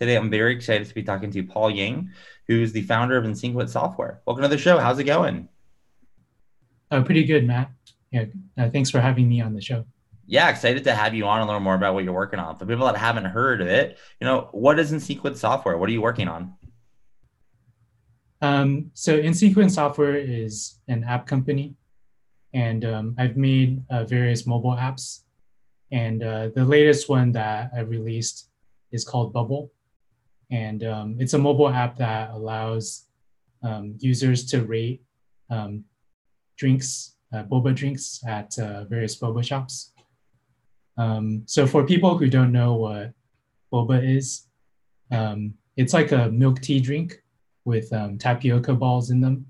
Today, I'm very excited to be talking to Paul Yang, who's the founder of InSequent Software. Welcome to the show. How's it going? Oh, pretty good, Matt. Yeah, uh, thanks for having me on the show. Yeah, excited to have you on and learn more about what you're working on. For people that haven't heard of it, you know, what is InSequent Software? What are you working on? Um, so, InSequent Software is an app company, and um, I've made uh, various mobile apps. And uh, the latest one that I released is called Bubble and um, it's a mobile app that allows um, users to rate um, drinks, uh, boba drinks at uh, various boba shops. Um, so for people who don't know what boba is, um, it's like a milk tea drink with um, tapioca balls in them,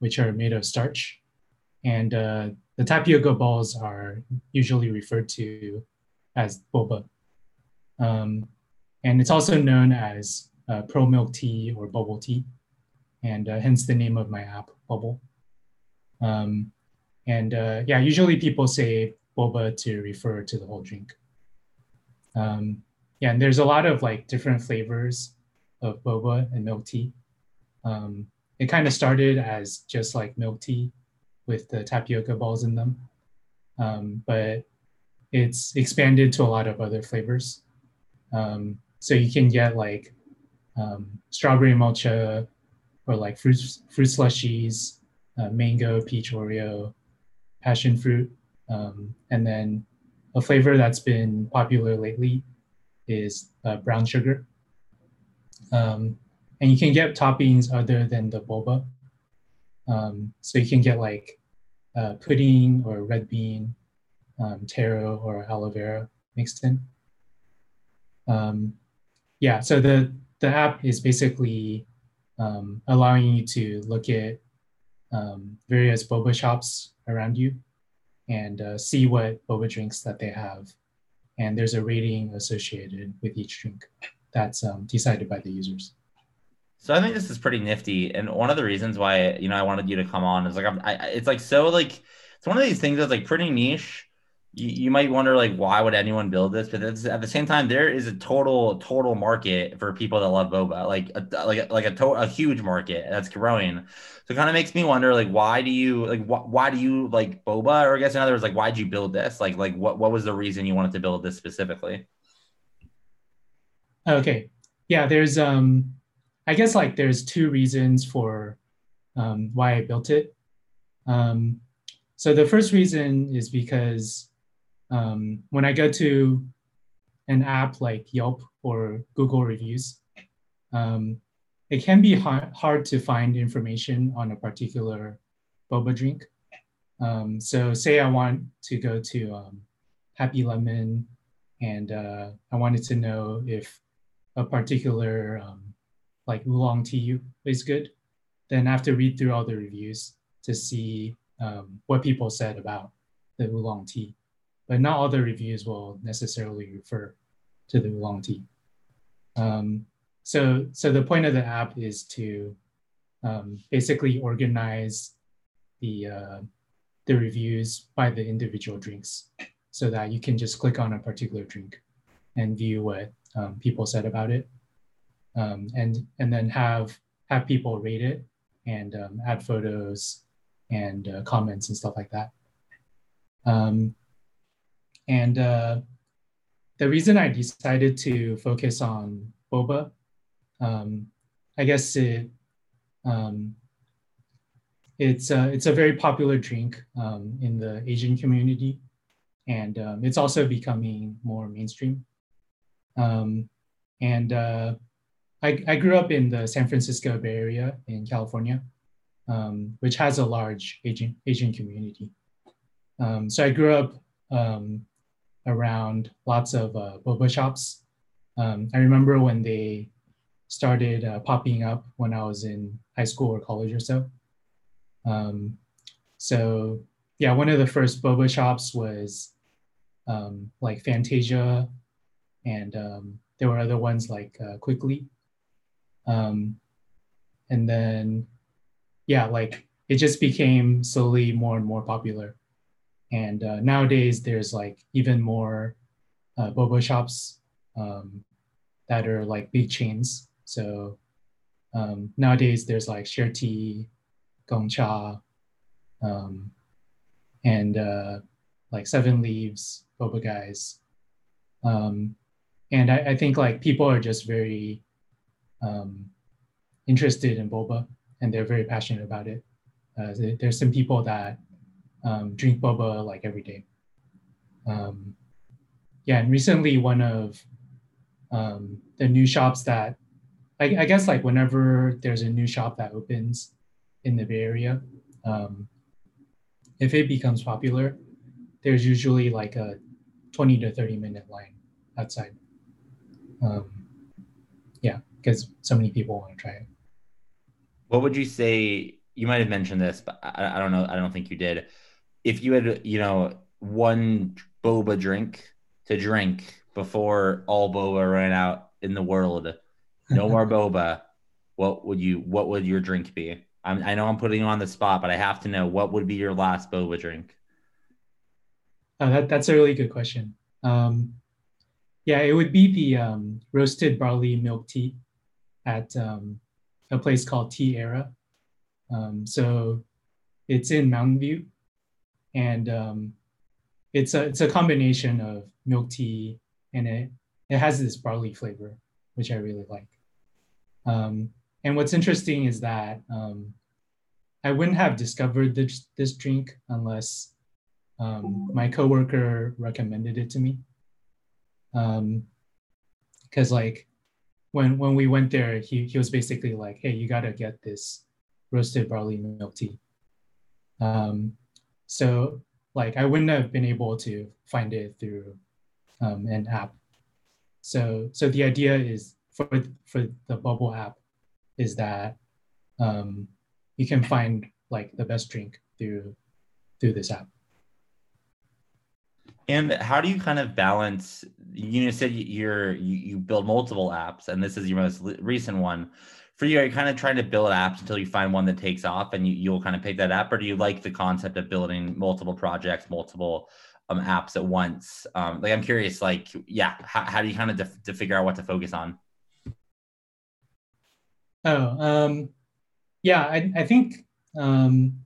which are made of starch. And uh, the tapioca balls are usually referred to as boba. Um, and it's also known as uh, Pearl Milk Tea or Bubble Tea, and uh, hence the name of my app, Bubble. Um, and uh, yeah, usually people say boba to refer to the whole drink. Um, yeah, and there's a lot of like different flavors of boba and milk tea. Um, it kind of started as just like milk tea with the tapioca balls in them, um, but it's expanded to a lot of other flavors. Um, so you can get like um, strawberry mocha or like fruit fruit slushies, uh, mango, peach Oreo, passion fruit, um, and then a flavor that's been popular lately is uh, brown sugar. Um, and you can get toppings other than the boba. Um, so you can get like uh, pudding or red bean, um, taro or aloe vera mixed in. Um, yeah, so the the app is basically um, allowing you to look at um, various boba shops around you and uh, see what boba drinks that they have. And there's a rating associated with each drink that's um, decided by the users. So I think this is pretty nifty, and one of the reasons why you know I wanted you to come on is like I'm, I, it's like so like it's one of these things that's like pretty niche, you, you might wonder like why would anyone build this? But at the same time there is a total total market for people that love boba like a, like like a, to- a huge market that's growing. So it kind of makes me wonder like why do you like wh- why do you like boba? Or i guess in other words like why did you build this? Like like what, what was the reason you wanted to build this specifically? Okay. Yeah there's um i guess like there's two reasons for um, why i built it. Um, so the first reason is because um, when I go to an app like Yelp or Google reviews, um, it can be hard, hard to find information on a particular boba drink. Um, so say I want to go to um, Happy Lemon and uh, I wanted to know if a particular um, like oolong tea is good, then I have to read through all the reviews to see um, what people said about the oolong tea but not all the reviews will necessarily refer to the oolong tea. Um, so, so the point of the app is to um, basically organize the uh, the reviews by the individual drinks, so that you can just click on a particular drink and view what um, people said about it, um, and and then have have people rate it and um, add photos and uh, comments and stuff like that. Um, and uh, the reason I decided to focus on boba, um, I guess it um, it's a, it's a very popular drink um, in the Asian community, and um, it's also becoming more mainstream. Um, and uh, I, I grew up in the San Francisco Bay Area in California, um, which has a large Asian Asian community. So I grew up um, around lots of uh, boba shops. Um, I remember when they started uh, popping up when I was in high school or college or so. Um, so yeah, one of the first boba shops was um, like Fantasia, and um, there were other ones like uh, Quickly. Um, and then yeah, like it just became slowly more and more popular. And uh, nowadays, there's like even more uh, boba shops um, that are like big chains. So um, nowadays, there's like Sharetea, Gong Cha, um, and uh, like Seven Leaves, Boba Guys. Um, and I, I, think like people are just very um, interested in boba and they're very passionate about it. Uh, there's some people that um, drink boba like every day. Um, yeah, and recently one of um, the new shops that I, I, guess like whenever there's a new shop that opens in the Bay Area, um, if it becomes popular, there's usually like a 20 to 30 minute line outside. Um, yeah, because so many people want to try it. What would you say? You might have mentioned this, but I, I don't know. I don't think you did if you had, you know, one boba drink to drink before all boba ran out in the world, no more boba, what would you? What would your drink be? I'm, i know I'm putting you on the spot, but I have to know what would be your last boba drink. Oh, that, that's a really good question. Um, yeah, it would be the um, roasted barley milk tea at um, a place called Tea Era. Um, so it's in Mountain View, and um, it's a it's a combination of milk tea and it it has this barley flavor, which I really like. Um, and what's interesting is that um, I wouldn't have discovered this this drink unless um, my coworker recommended it to me. Because um, like when when we went there, he he was basically like, "Hey, you gotta get this roasted barley milk tea." Um, so like I wouldn't have been able to find it through um, an app. So so the idea is for for the Bubble app is that um, you can find like the best drink through through this app. And how do you kind of balance? You said you're you, you build multiple apps, and this is your most recent one for you, are you kind of trying to build apps until you find one that takes off and you, you'll kind of pick that app? Or do you like the concept of building multiple projects, multiple um, apps at once? Um, like, I'm curious, like, yeah, how, how do you kind of def- to figure out what to focus on? Oh, um, yeah, I, I think um,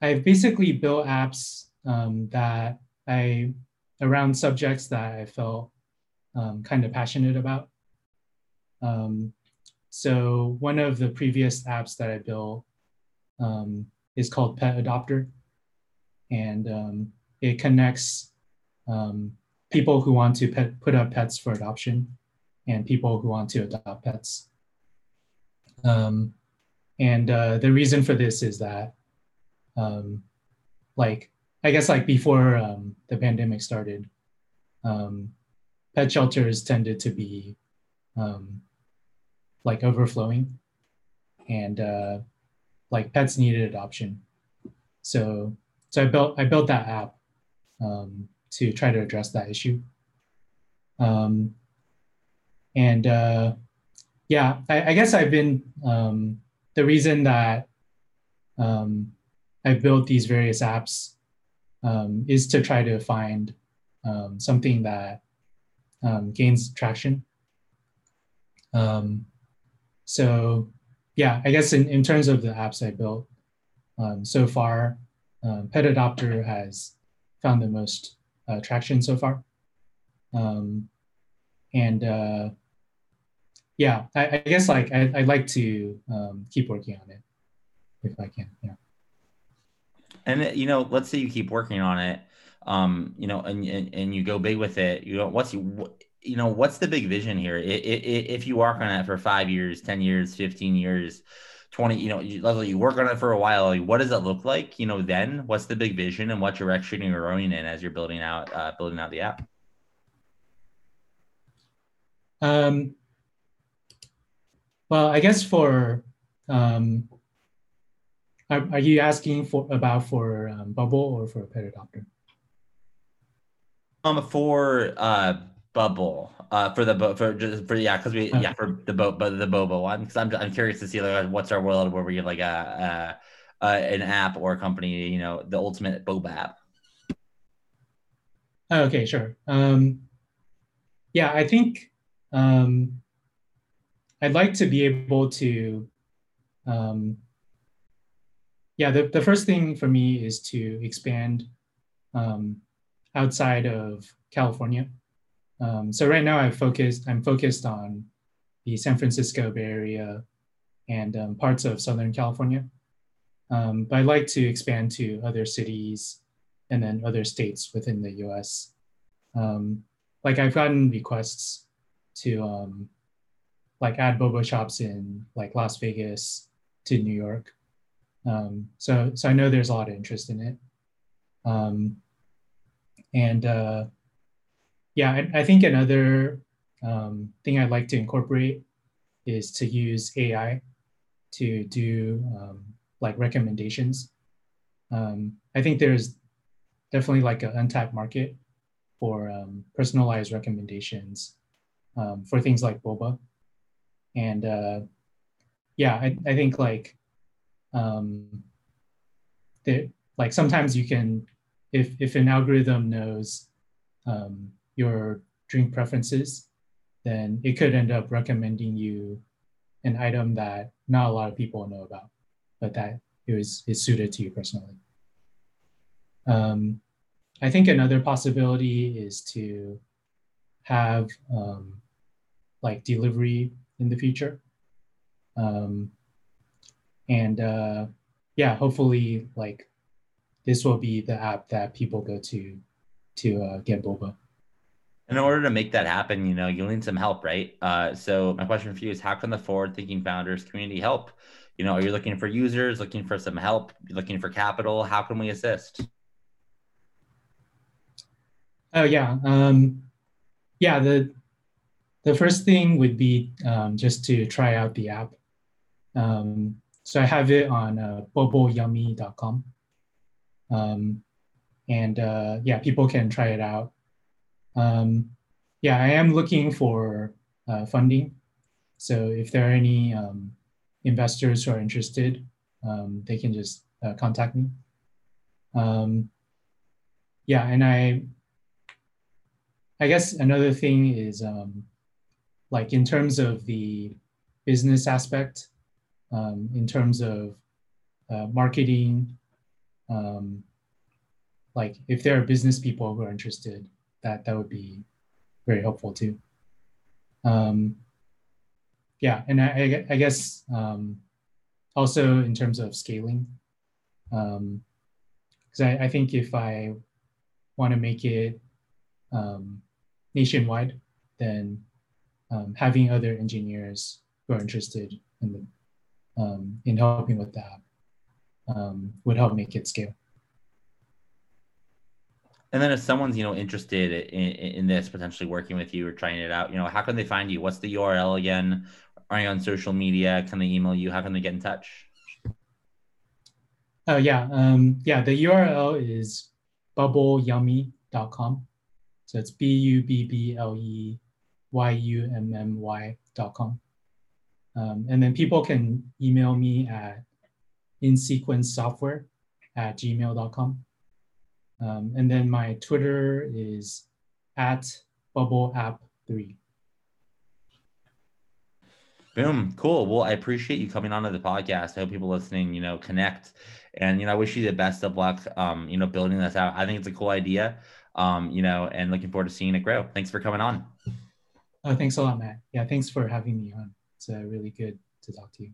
I've basically built apps um, that I around subjects that I felt um, kind of passionate about. Um, so one of the previous apps that I built um, is called Pet Adopter, and um, it connects um, people who want to pet, put up pets for adoption and people who want to adopt pets. Um, and uh, the reason for this is that, um, like, I guess like before the pandemic started, pet shelters tended to be um, like overflowing and uh, like pets needed adoption. So so I built I built that app um, to try to address that issue. Um, and uh, yeah, I, I, guess I've been um, the reason that um, I've built these various apps um, is to try to find um, something that um, gains traction. Um, so yeah, I guess in, in terms of the apps I built um, so far, um, Pet Adopter has found the most uh, traction so far. Um, and uh, yeah, I, I, guess like I, would like to um, keep working on it if I can. Yeah. And you know, let's say you keep working on it, um, you know, and, and and you go big with it. You know, what's you you know what's the big vision here? If you work on it for five years, ten years, fifteen years, 20 you know you, you work on it for a while like, what does it look like you know then? What's the big vision and what direction you're growing in as you're building out uh, building out the app? Um, well i guess for um, are, are you asking for about for um, bubble or for pet adopter? Um for uh bubble uh, for the boat for just for yeah because we yeah for the boat but the boba one because I'm I'm curious to see like what's our world where we have like a, a, a an app or a company you know the ultimate boba app. Okay, sure. Um, yeah, I think um, I'd like to be able to. Um, yeah, the, the first thing for me is to expand um, outside of California. Um, so right now, I've focused. I'm focused on the San Francisco Bay Area and um, parts of Southern California. Um, but I'd like to expand to other cities and then other states within the U.S. Um, like I've gotten requests to um, like add boba shops in like Las Vegas to New York. Um, so so I know there's a lot of interest in it. and uh, yeah, I, I think another um, thing I'd like to incorporate is to use AI to do um, like recommendations. Um, I think there's definitely like an untapped market for um, personalized recommendations um, for things like boba. And uh, yeah, I, I think like um, that like sometimes you can if if an algorithm knows um, your drink preferences, then it could end up recommending you an item that not a lot of people know about, but that was is suited to you personally. Um, I think another possibility is to have um, like delivery in the future. Um, and uh, yeah, hopefully like this will be the app that people go to to uh, get boba in order to make that happen, you know, you'll need some help, right? Uh, so my question for you is how can the forward thinking founders community help? You know, are you looking for users, looking for some help, looking for capital? How can we assist? Oh yeah. Um, yeah, the the first thing would be um, just to try out the app. Um, so I have it on uh, bubbleyummy.com. Um, and uh, yeah, people can try it out um, yeah, I am looking for uh, funding. So if there are any um, investors who are interested, um, they can just uh, contact me. Um, yeah, and I, I guess another thing is um, like in terms of the business aspect, um, in terms of uh, marketing, like if there are business people who are interested, that that would be very helpful too. Um, yeah, and I, I guess um, also in terms of scaling, because um, I, I, think if I want to make it um, nationwide, then um, having other engineers who are interested in the um, in helping with that would help make it scale. And then if someone's, you know, interested in, in this, potentially working with you or trying it out, you know, how can they find you? What's the URL again? Are you on social media? Can they email you? How can they get in touch? Oh yeah. Um, yeah, the URL is bubbleyummy.com. So it's B-U-B-B-L-E-Y-U-M-M-Y.com. Um, and then people can email me at insequencesoftware at gmail.com. Um, and then my Twitter is at bubble app three. Boom. Cool. Well, I appreciate you coming onto the podcast. I hope people listening, you know, connect. And, you know, I wish you the best of luck, um, you know, building this out. I think it's a cool idea. Um, you know, and looking forward to seeing it grow. Thanks for coming on. Uh, thanks a lot, Matt. Yeah, thanks for having me on. It's uh, really good to talk to you.